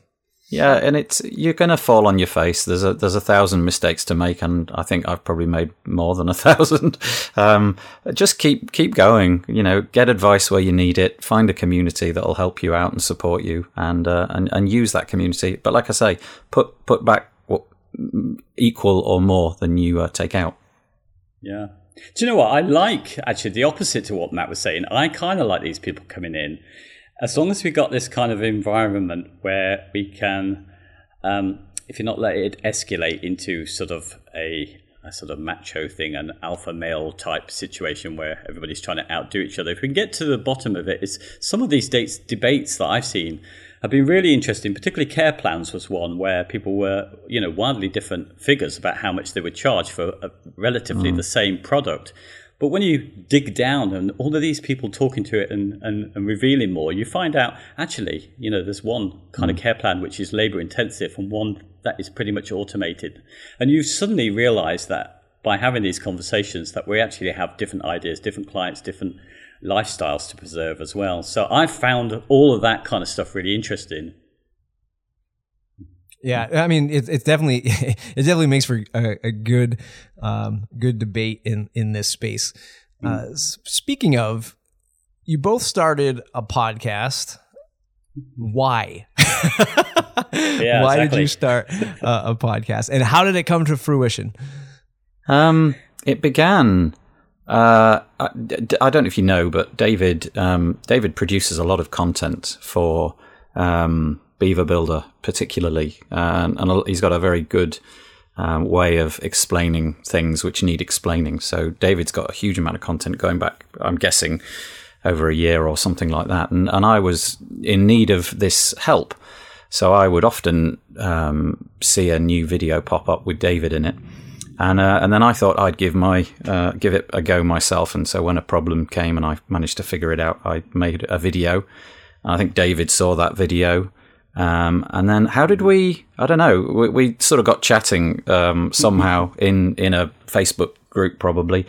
Yeah, and it's you're going to fall on your face. There's a there's a thousand mistakes to make, and I think I've probably made more than a thousand. Um, just keep keep going. You know, get advice where you need it. Find a community that'll help you out and support you, and uh, and and use that community. But like I say, put put back what, equal or more than you uh, take out. Yeah. Do you know what? I like actually the opposite to what Matt was saying. I kind of like these people coming in. As long as we've got this kind of environment where we can, um, if you're not let it escalate into sort of a, a sort of macho thing, an alpha male type situation where everybody's trying to outdo each other. If we can get to the bottom of it, it's some of these dates debates that I've seen have been really interesting. Particularly care plans was one where people were, you know, wildly different figures about how much they would charge for a, relatively mm. the same product. But when you dig down and all of these people talking to it and, and, and revealing more, you find out actually, you know, there's one kind mm. of care plan which is labor intensive and one that is pretty much automated. And you suddenly realize that by having these conversations that we actually have different ideas, different clients, different lifestyles to preserve as well. So I found all of that kind of stuff really interesting. Yeah, I mean, it, it definitely it definitely makes for a, a good um, good debate in in this space. Mm. Uh, speaking of, you both started a podcast. Why? yeah, Why exactly. did you start uh, a podcast, and how did it come to fruition? Um, it began. Uh, I, I, don't know if you know, but David um, David produces a lot of content for um, Beaver Builder, particularly, and, and he's got a very good um, way of explaining things which need explaining. So David's got a huge amount of content going back. I'm guessing over a year or something like that, and and I was in need of this help. So I would often um, see a new video pop up with David in it, and uh, and then I thought I'd give my uh, give it a go myself. And so when a problem came and I managed to figure it out, I made a video. I think David saw that video, um, and then how did we? I don't know. We, we sort of got chatting um, somehow in in a Facebook group probably,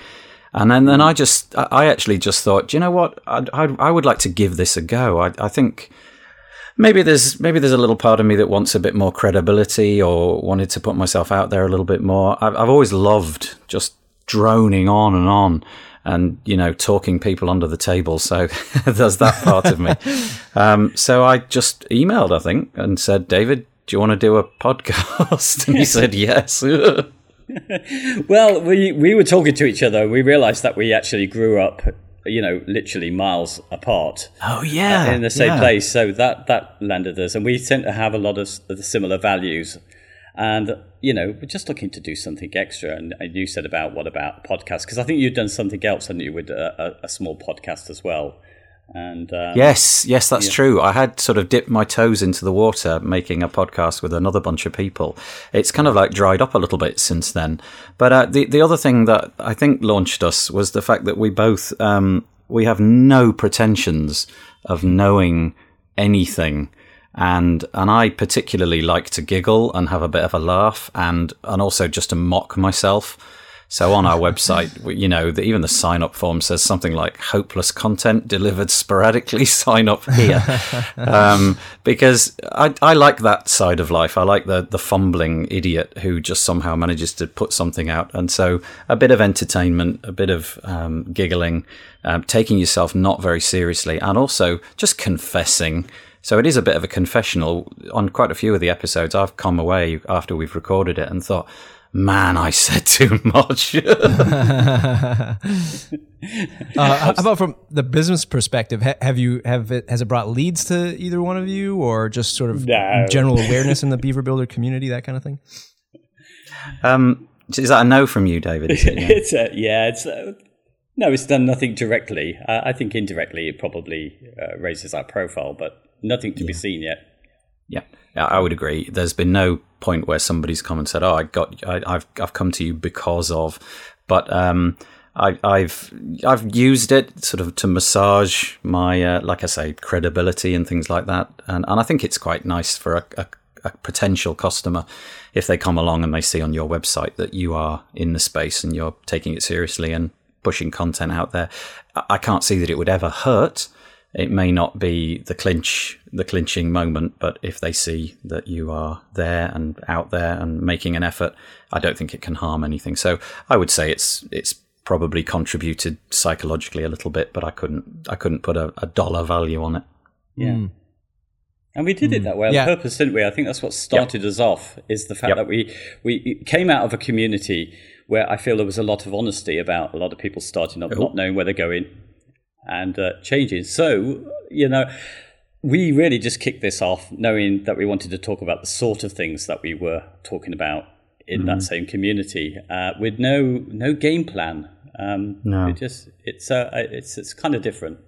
and then then I just I actually just thought, you know what? I, I, I would like to give this a go. I, I think maybe there's maybe there's a little part of me that wants a bit more credibility or wanted to put myself out there a little bit more. I've, I've always loved just droning on and on and you know talking people under the table. So there's that part of me. Um, so I just emailed, I think, and said, David, do you want to do a podcast? And he said yes. well, we we were talking to each other. We realised that we actually grew up, you know, literally miles apart. Oh yeah, uh, in the same yeah. place. So that that landed us, and we tend to have a lot of similar values. And, you know, we're just looking to do something extra. And, and you said about what about podcast? Because I think you've done something else, hadn't you, with a, a, a small podcast as well. And um, yes, yes, that's yeah. true. I had sort of dipped my toes into the water making a podcast with another bunch of people. It's kind of like dried up a little bit since then. But uh, the the other thing that I think launched us was the fact that we both um, we have no pretensions of knowing anything and and I particularly like to giggle and have a bit of a laugh and and also just to mock myself. So on our website, you know, the, even the sign up form says something like "hopeless content delivered sporadically." sign up here, um, because I, I like that side of life. I like the the fumbling idiot who just somehow manages to put something out, and so a bit of entertainment, a bit of um, giggling, um, taking yourself not very seriously, and also just confessing so it is a bit of a confessional. On quite a few of the episodes, I've come away after we've recorded it and thought, man, I said too much. uh, how about from the business perspective? have you have it has it brought leads to either one of you, or just sort of no. general awareness in the Beaver Builder community, that kind of thing? Um, is that a no from you, David? It, yeah? it's a, yeah, it's a, no, it's done nothing directly. Uh, I think indirectly it probably uh, raises our profile, but nothing to yeah. be seen yet. Yeah, I would agree. There's been no point where somebody's come and said, "Oh, I got, I, have I've come to you because of," but um, I, have I've used it sort of to massage my, uh, like I say, credibility and things like that, and and I think it's quite nice for a, a, a potential customer if they come along and they see on your website that you are in the space and you're taking it seriously and pushing content out there. I can't see that it would ever hurt it may not be the clinch, the clinching moment, but if they see that you are there and out there and making an effort, I don't think it can harm anything. So I would say it's it's probably contributed psychologically a little bit, but I couldn't I couldn't put a, a dollar value on it. Yeah. Mm. And we did it that way on yeah. purpose, didn't we? I think that's what started yep. us off is the fact yep. that we we came out of a community where I feel there was a lot of honesty about a lot of people starting up, not knowing where they're going, and uh, changes. So, you know, we really just kicked this off knowing that we wanted to talk about the sort of things that we were talking about in mm-hmm. that same community uh, with no no game plan. Um, no, it just it's uh, it's it's kind of different.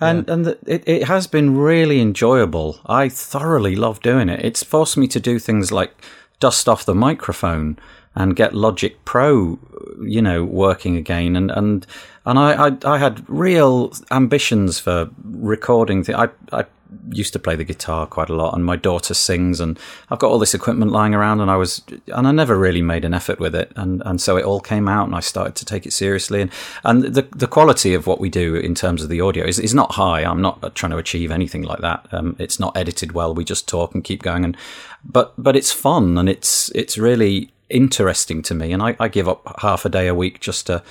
And yeah. and the, it it has been really enjoyable. I thoroughly love doing it. It's forced me to do things like dust off the microphone and get Logic Pro, you know, working again. And and and I I, I had real ambitions for recording. Th- I I used to play the guitar quite a lot, and my daughter sings, and I've got all this equipment lying around, and I was and I never really made an effort with it, and and so it all came out, and I started to take it seriously, and and the the quality of what we do in terms of the audio is is not high. I'm not trying to achieve anything like that. Um, it's not edited well. We just talk and keep going, and but but it's fun, and it's it's really interesting to me. And I, I give up half a day a week just to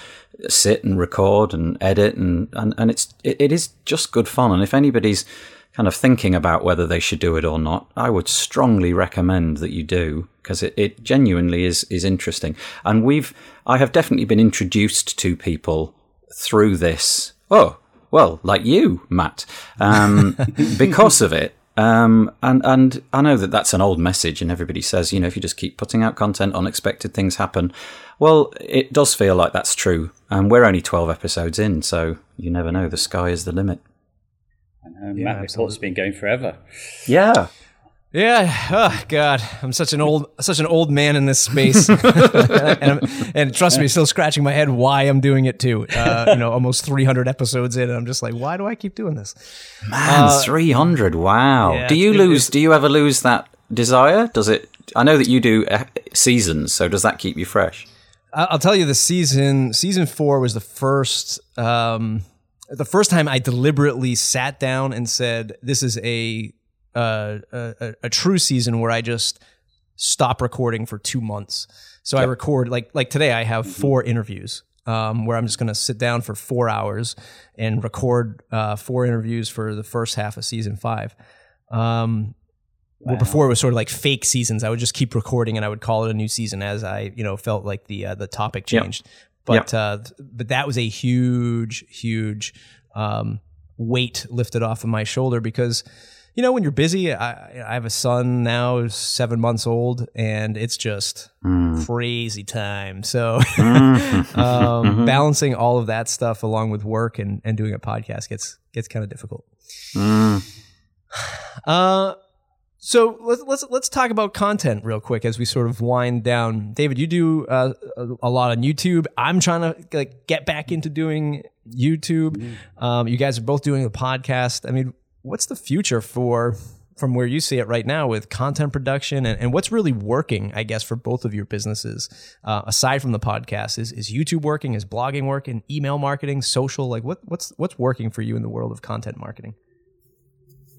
sit and record and edit, and, and, and it's it, it is just good fun. And if anybody's kind of thinking about whether they should do it or not, I would strongly recommend that you do because it, it genuinely is is interesting. And we've I have definitely been introduced to people through this. Oh, well, like you, Matt, um, because of it. Um, and and I know that that's an old message, and everybody says, you know, if you just keep putting out content, unexpected things happen. Well, it does feel like that's true, and we're only twelve episodes in, so you never know. The sky is the limit. And yeah, Matt Report's been going forever. Yeah, yeah. Oh God, I'm such an old, such an old man in this space, and, and, trust me, still scratching my head why I'm doing it too. Uh, you know, almost 300 episodes in, and I'm just like, why do I keep doing this? Man, uh, 300. Wow. Yeah, do you lose? Do you ever lose that desire? Does it? I know that you do uh, seasons, so does that keep you fresh? I'll tell you, the season season four was the first. Um, the first time I deliberately sat down and said, "This is a a, a, a true season where I just stop recording for two months. So yep. I record like like today. I have four interviews um, where I'm just going to sit down for four hours and record uh, four interviews for the first half of season five. Um, wow. Well, before it was sort of like fake seasons. I would just keep recording and I would call it a new season as I you know felt like the uh, the topic changed. Yep. But yep. uh, but that was a huge huge um, weight lifted off of my shoulder because you know, when you're busy, I, I have a son now, seven months old, and it's just mm. crazy time. So, mm-hmm. um, mm-hmm. balancing all of that stuff along with work and, and doing a podcast gets gets kind of difficult. Mm. Uh, so let's let's let's talk about content real quick as we sort of wind down. David, you do uh, a, a, lot on YouTube. I'm trying to like get back into doing YouTube. Mm-hmm. Um, you guys are both doing the podcast. I mean, what's the future for from where you see it right now with content production and, and what's really working, I guess, for both of your businesses, uh, aside from the podcast? Is, is YouTube working? Is blogging working? Email marketing, social? Like what, what's, what's working for you in the world of content marketing?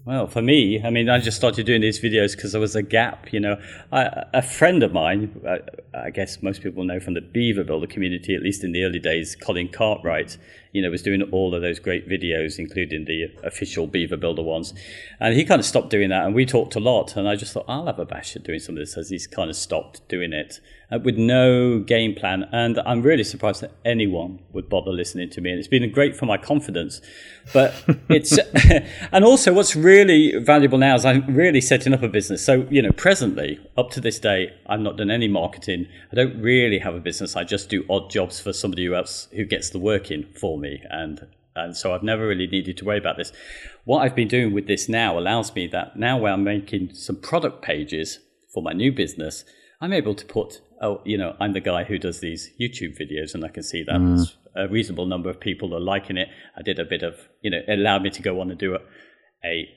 Well, for me, I mean, I just started doing these videos because there was a gap. You know, I, a friend of mine, I, I, guess most people know from the Beaver Builder, community, at least in the early days, Colin Cartwright, you know, was doing all of those great videos, including the official Beaver Builder ones. And he kind of stopped doing that, and we talked a lot. And I just thought, I'll have a bash at doing some of this as he's kind of stopped doing it uh, with no game plan. And I'm really surprised that anyone would bother listening to me. And it's been great for my confidence. But it's, and also what's really valuable now is I'm really setting up a business. So, you know, presently, up to this day, I've not done any marketing. I don't really have a business. I just do odd jobs for somebody who else who gets the work in for me. And and so I've never really needed to worry about this. What I've been doing with this now allows me that now where I'm making some product pages for my new business, I'm able to put oh, you know, I'm the guy who does these YouTube videos, and I can see that mm. a reasonable number of people are liking it. I did a bit of, you know, it allowed me to go on and do a, a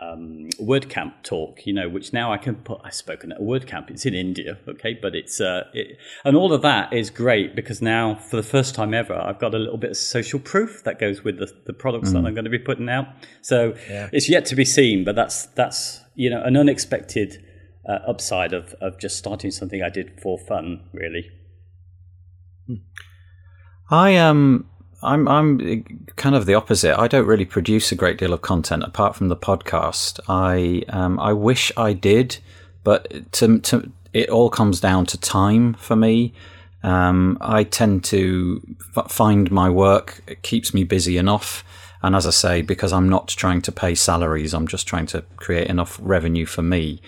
um, WordCamp talk, you know, which now I can put. I've spoken at a WordCamp. It's in India, okay, but it's uh, it, and all of that is great because now, for the first time ever, I've got a little bit of social proof that goes with the, the products mm. that I'm going to be putting out. So yeah. it's yet to be seen, but that's that's you know an unexpected uh, upside of, of just starting something I did for fun, really. I um I'm I'm kind of the opposite. I don't really produce a great deal of content apart from the podcast. I um I wish I did, but to, to it all comes down to time for me. Um, I tend to f- find my work it keeps me busy enough, and as I say, because I'm not trying to pay salaries, I'm just trying to create enough revenue for me.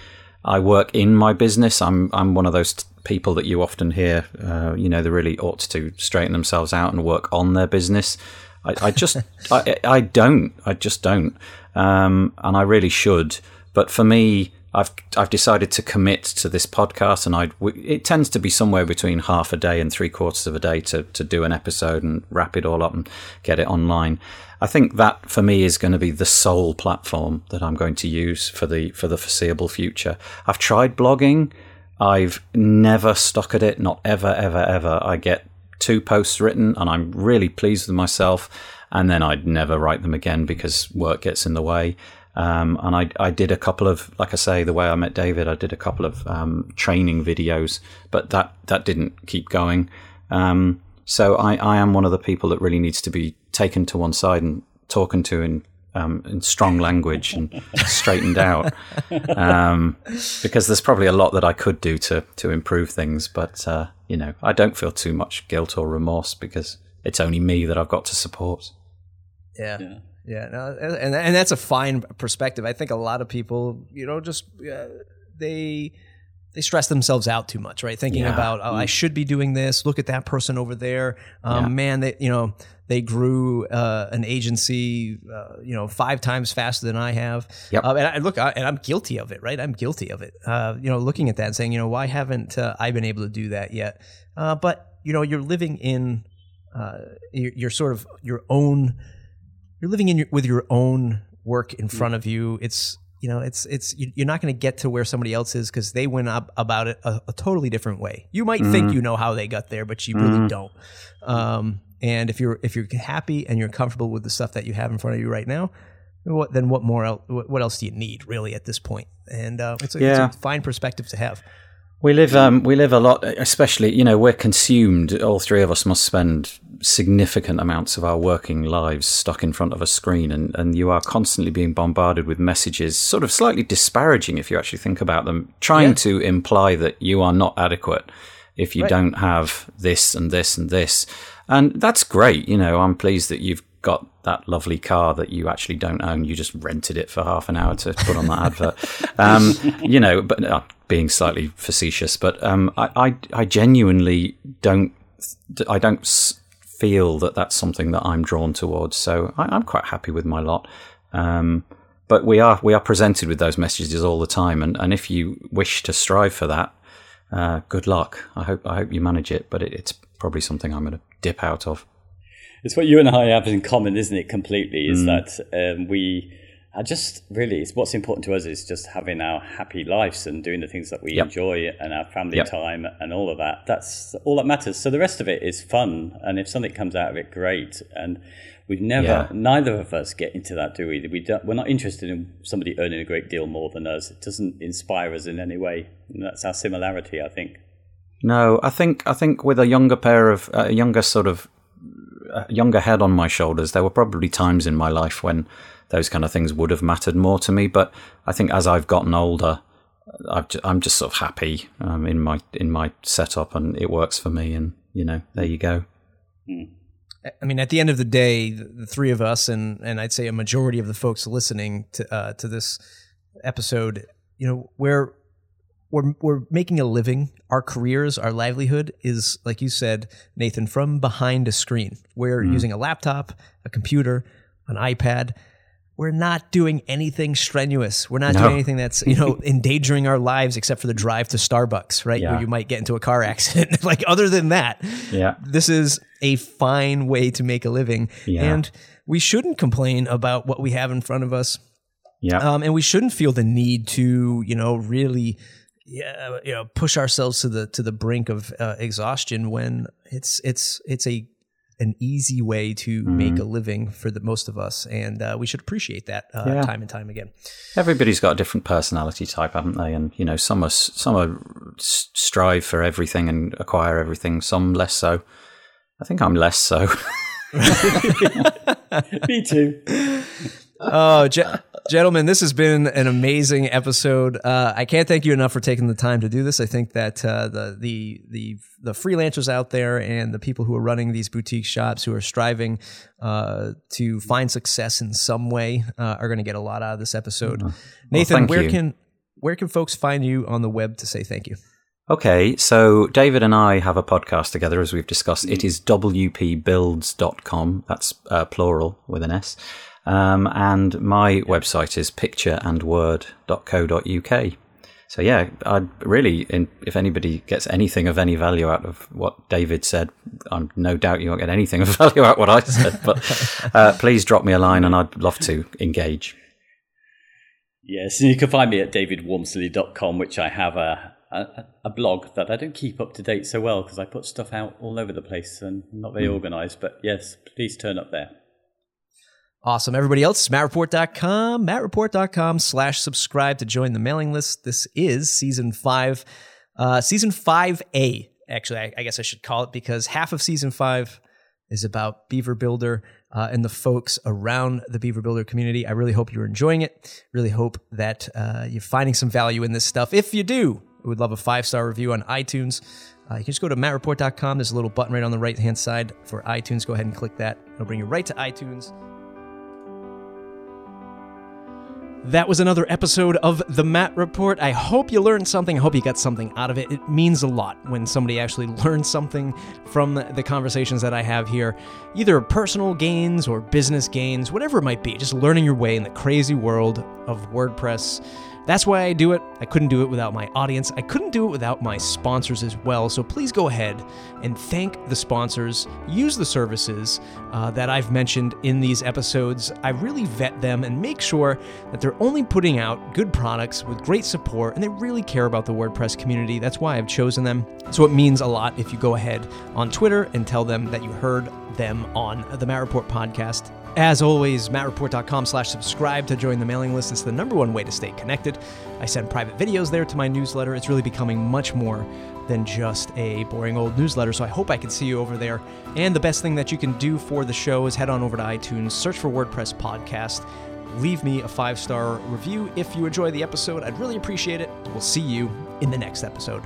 I work in my business. I'm I'm one of those t- people that you often hear. Uh, you know, they really ought to straighten themselves out and work on their business. I, I just I, I don't. I just don't. Um, and I really should. But for me, I've I've decided to commit to this podcast, and I it tends to be somewhere between half a day and three quarters of a day to to do an episode and wrap it all up and get it online. I think that for me is going to be the sole platform that I'm going to use for the for the foreseeable future. I've tried blogging. I've never stuck at it, not ever, ever, ever. I get two posts written and I'm really pleased with myself, and then I'd never write them again because work gets in the way. Um, and I, I did a couple of, like I say, the way I met David, I did a couple of um, training videos, but that that didn't keep going. Um, so I, I am one of the people that really needs to be taken to one side and talking to and um, in strong language and straightened out. Um, because there's probably a lot that I could do to to improve things, but uh, you know, I don't feel too much guilt or remorse because it's only me that I've got to support. Yeah. yeah. Yeah, no, and and that's a fine perspective. I think a lot of people, you know, just uh, they they stress themselves out too much, right? Thinking yeah. about, oh, I mm. should be doing this. Look at that person over there. Um, yeah. Man, they you know they grew uh, an agency, uh, you know, five times faster than I have. Yep. Uh, and I look, I, and I'm guilty of it, right? I'm guilty of it. Uh, you know, looking at that and saying, you know, why haven't uh, I been able to do that yet? Uh, but you know, you're living in, you're, you're sort of your own you're living in your, with your own work in front of you. It's you know, it's it's you're not going to get to where somebody else is because they went up about it a, a, totally different way. You might mm-hmm. think you know how they got there, but you mm-hmm. really don't. Um, and if you're if you're happy and you're comfortable with the stuff that you have in front of you right now, what then what more el- what else do you need really at this point? And uh, it's, a, yeah. it's a fine perspective to have. We live um, we live a lot, especially you know we're consumed. All three of us must spend significant amounts of our working lives stuck in front of a screen, and, and you are constantly being bombarded with messages, sort of slightly disparaging if you actually think about them, trying yeah. to imply that you are not adequate if you right. don't have this and this and this. And that's great. You know, I'm pleased that you've got that lovely car that you actually don't own. You just rented it for half an hour to put on that advert. Um, you know, but uh, being slightly facetious, but um, I, I, I, genuinely don't, I don't feel that that's something that I'm drawn towards. So I, am quite happy with my lot. Um, but we are we are presented with those messages all the time, and, and if you wish to strive for that, uh, good luck. I hope I hope you manage it, but it, it's probably something I'm going to dip out of. It's what you and I have in common, isn't it? Completely is mm. that um, we are just really it's what's important to us is just having our happy lives and doing the things that we yep. enjoy and our family yep. time and all of that. That's all that matters. So the rest of it is fun, and if something comes out of it, great. And we never, yeah. neither of us get into that, do we? We don't, we're not interested in somebody earning a great deal more than us. It doesn't inspire us in any way. And that's our similarity, I think. No, I think I think with a younger pair of a uh, younger sort of uh, younger head on my shoulders, there were probably times in my life when those kind of things would have mattered more to me. But I think as I've gotten older, i am just sort of happy um, in my in my setup, and it works for me. And you know, there you go. I mean, at the end of the day, the three of us, and and I'd say a majority of the folks listening to uh, to this episode, you know, we're we're we're making a living. Our careers, our livelihood is, like you said, Nathan, from behind a screen. We're mm. using a laptop, a computer, an iPad we're not doing anything strenuous. We're not no. doing anything that's, you know, endangering our lives except for the drive to Starbucks, right? Yeah. Where you might get into a car accident. like other than that, yeah. this is a fine way to make a living. Yeah. And we shouldn't complain about what we have in front of us. Yeah. Um, and we shouldn't feel the need to, you know, really yeah, you know, push ourselves to the to the brink of uh, exhaustion when it's it's it's a an easy way to mm. make a living for the most of us, and uh, we should appreciate that uh, yeah. time and time again. Everybody's got a different personality type, haven't they? And you know, some are some are strive for everything and acquire everything. Some less so. I think I'm less so. Me too. Oh, Je- gentlemen, this has been an amazing episode. Uh, I can't thank you enough for taking the time to do this. I think that uh, the the the the freelancers out there and the people who are running these boutique shops who are striving uh, to find success in some way uh, are going to get a lot out of this episode. Well, Nathan, where you. can where can folks find you on the web to say thank you? Okay, so David and I have a podcast together, as we've discussed. It is wpbuilds.com. That's uh, plural with an S. Um, and my website is pictureandword.co.uk. So yeah, I'd really, in, if anybody gets anything of any value out of what David said, I'm no doubt you won't get anything of value out of what I said. But uh, please drop me a line, and I'd love to engage. Yes, and you can find me at davidwaumsley.com, which I have a, a, a blog that I don't keep up to date so well because I put stuff out all over the place and not very mm. organized. But yes, please turn up there. Awesome. Everybody else, mattreport.com, mattreport.com slash subscribe to join the mailing list. This is season five, uh, season 5A. Actually, I, I, guess I should call it because half of season five is about Beaver Builder. uh, and the folks around the Beaver Builder community. I really hope you're enjoying it. Really hope that uh, you're finding some value in this stuff. If you do, would love a five star review on iTunes. Uh, you can just go to mattreport.com. There's a little button right on the right hand side for iTunes. Go ahead and click that. It'll bring you right to iTunes. That was another episode of The Matt Report. I hope you learned something. I hope you got something out of it. It means a lot when somebody actually learns something from the conversations that I have here, either personal gains or business gains, whatever it might be, just learning your way in the crazy world of WordPress that's why I do it. I couldn't do it without my audience. I couldn't do it without my sponsors as well. So please go ahead and thank the sponsors. Use the services uh, that I've mentioned in these episodes. I really vet them and make sure that they're only putting out good products with great support and they really care about the WordPress community. That's why I've chosen them. So it means a lot if you go ahead on Twitter and tell them that you heard them on the Matt Report podcast. As always, mattreport.com slash subscribe to join the mailing list. It's the number one way to stay connected. I send private videos there to my newsletter. It's really becoming much more than just a boring old newsletter, so I hope I can see you over there. And the best thing that you can do for the show is head on over to iTunes, search for WordPress Podcast, leave me a five star review if you enjoy the episode. I'd really appreciate it. We'll see you in the next episode.